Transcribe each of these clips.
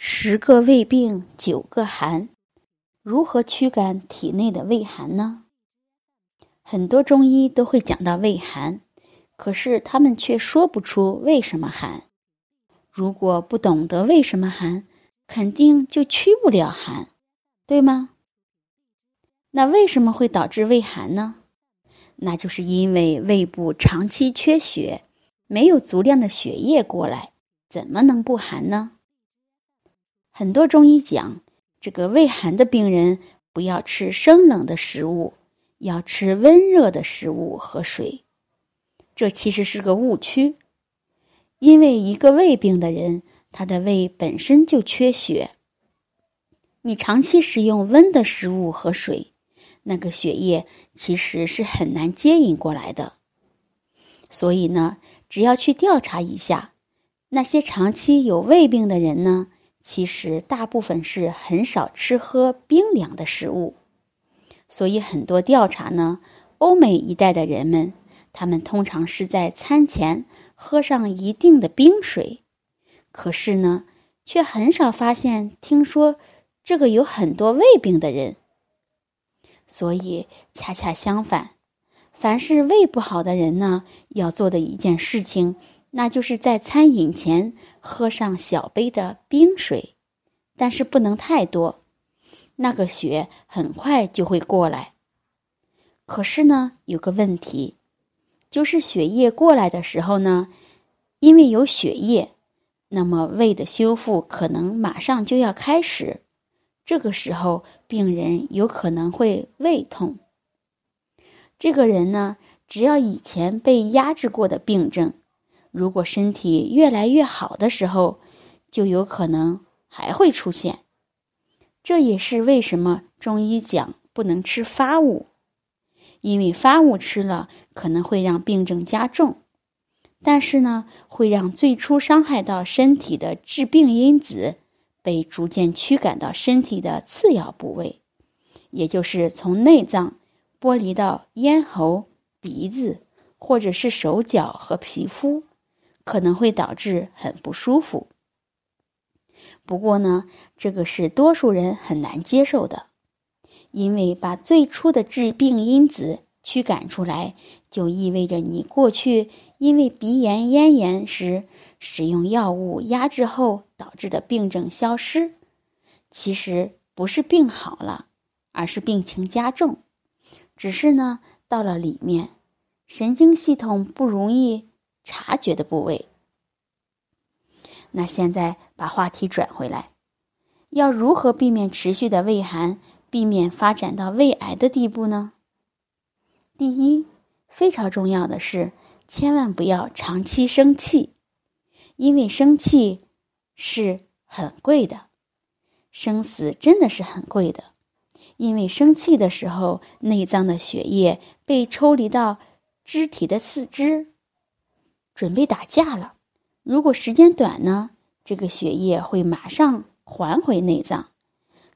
十个胃病，九个寒，如何驱赶体内的胃寒呢？很多中医都会讲到胃寒，可是他们却说不出为什么寒。如果不懂得为什么寒，肯定就驱不了寒，对吗？那为什么会导致胃寒呢？那就是因为胃部长期缺血，没有足量的血液过来，怎么能不寒呢？很多中医讲，这个胃寒的病人不要吃生冷的食物，要吃温热的食物和水。这其实是个误区，因为一个胃病的人，他的胃本身就缺血。你长期食用温的食物和水，那个血液其实是很难接引过来的。所以呢，只要去调查一下，那些长期有胃病的人呢。其实大部分是很少吃喝冰凉的食物，所以很多调查呢，欧美一带的人们，他们通常是在餐前喝上一定的冰水，可是呢，却很少发现听说这个有很多胃病的人。所以恰恰相反，凡是胃不好的人呢，要做的一件事情。那就是在餐饮前喝上小杯的冰水，但是不能太多，那个血很快就会过来。可是呢，有个问题，就是血液过来的时候呢，因为有血液，那么胃的修复可能马上就要开始，这个时候病人有可能会胃痛。这个人呢，只要以前被压制过的病症。如果身体越来越好的时候，就有可能还会出现。这也是为什么中医讲不能吃发物，因为发物吃了可能会让病症加重，但是呢，会让最初伤害到身体的致病因子被逐渐驱赶到身体的次要部位，也就是从内脏剥离到咽喉、鼻子，或者是手脚和皮肤。可能会导致很不舒服。不过呢，这个是多数人很难接受的，因为把最初的致病因子驱赶出来，就意味着你过去因为鼻炎、咽炎时使用药物压制后导致的病症消失。其实不是病好了，而是病情加重，只是呢到了里面，神经系统不容易。察觉的部位。那现在把话题转回来，要如何避免持续的胃寒，避免发展到胃癌的地步呢？第一，非常重要的是，千万不要长期生气，因为生气是很贵的，生死真的是很贵的。因为生气的时候，内脏的血液被抽离到肢体的四肢。准备打架了，如果时间短呢，这个血液会马上还回内脏，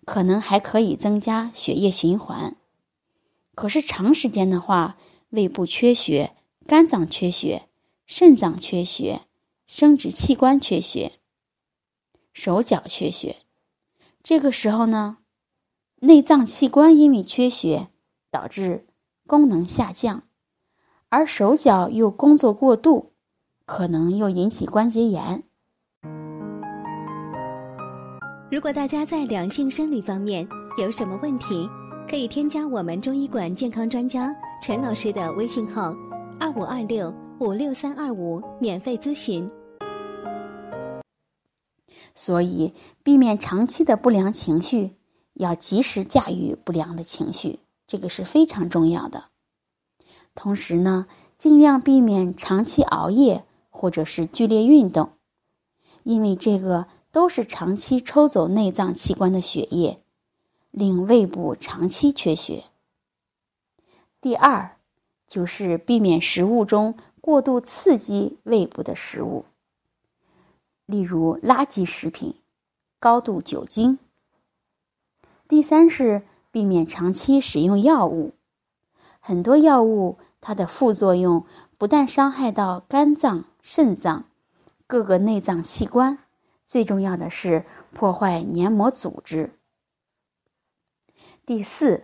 可能还可以增加血液循环。可是长时间的话，胃部缺血、肝脏缺血、肾脏缺血、生殖器官缺血、手脚缺血，这个时候呢，内脏器官因为缺血导致功能下降，而手脚又工作过度。可能又引起关节炎。如果大家在两性生理方面有什么问题，可以添加我们中医馆健康专家陈老师的微信号：二五二六五六三二五，免费咨询。所以，避免长期的不良情绪，要及时驾驭不良的情绪，这个是非常重要的。同时呢，尽量避免长期熬夜。或者是剧烈运动，因为这个都是长期抽走内脏器官的血液，令胃部长期缺血。第二，就是避免食物中过度刺激胃部的食物，例如垃圾食品、高度酒精。第三是避免长期使用药物，很多药物它的副作用不但伤害到肝脏。肾脏、各个内脏器官，最重要的是破坏黏膜组织。第四，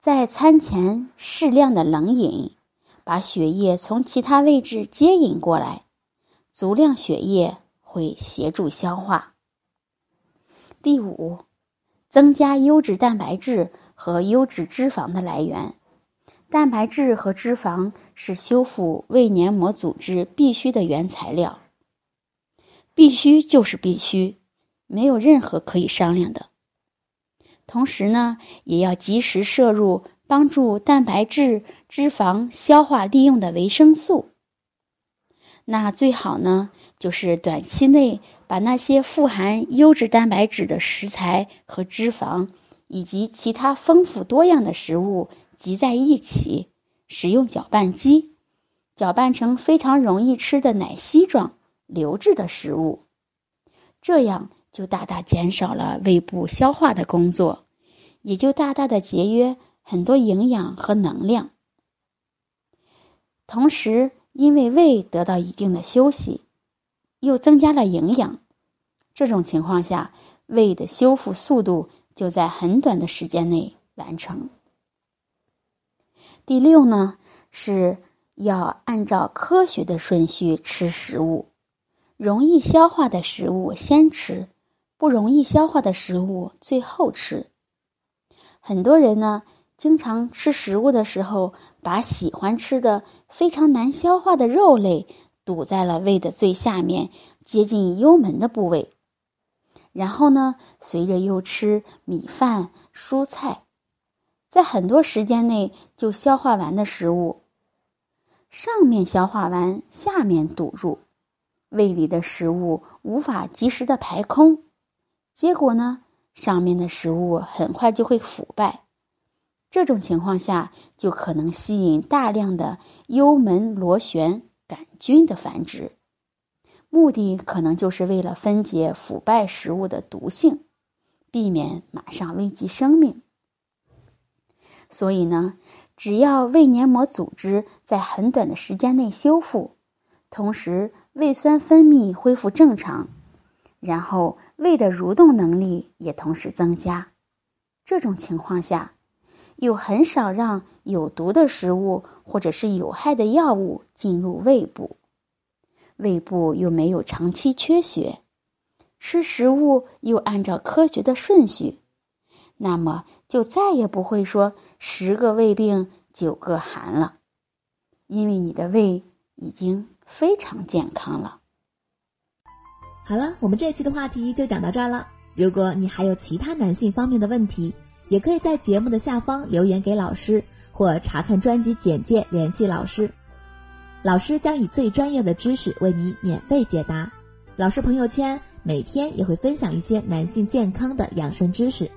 在餐前适量的冷饮，把血液从其他位置接引过来，足量血液会协助消化。第五，增加优质蛋白质和优质脂肪的来源。蛋白质和脂肪是修复胃黏膜组织必须的原材料，必须就是必须，没有任何可以商量的。同时呢，也要及时摄入帮助蛋白质、脂肪消化利用的维生素。那最好呢，就是短期内把那些富含优质蛋白质的食材和脂肪，以及其他丰富多样的食物集在一起，使用搅拌机搅拌成非常容易吃的奶昔状流质的食物，这样。就大大减少了胃部消化的工作，也就大大的节约很多营养和能量。同时，因为胃得到一定的休息，又增加了营养，这种情况下，胃的修复速度就在很短的时间内完成。第六呢，是要按照科学的顺序吃食物，容易消化的食物先吃。不容易消化的食物最后吃。很多人呢，经常吃食物的时候，把喜欢吃的非常难消化的肉类堵在了胃的最下面，接近幽门的部位。然后呢，随着又吃米饭、蔬菜，在很多时间内就消化完的食物，上面消化完，下面堵住，胃里的食物无法及时的排空。结果呢，上面的食物很快就会腐败，这种情况下就可能吸引大量的幽门螺旋杆菌的繁殖，目的可能就是为了分解腐败食物的毒性，避免马上危及生命。所以呢，只要胃黏膜组织在很短的时间内修复，同时胃酸分泌恢复正常。然后胃的蠕动能力也同时增加，这种情况下，又很少让有毒的食物或者是有害的药物进入胃部，胃部又没有长期缺血，吃食物又按照科学的顺序，那么就再也不会说十个胃病九个寒了，因为你的胃已经非常健康了。好了，我们这期的话题就讲到这儿了。如果你还有其他男性方面的问题，也可以在节目的下方留言给老师，或查看专辑简介联系老师。老师将以最专业的知识为你免费解答。老师朋友圈每天也会分享一些男性健康的养生知识。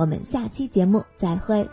我们下期节目再会。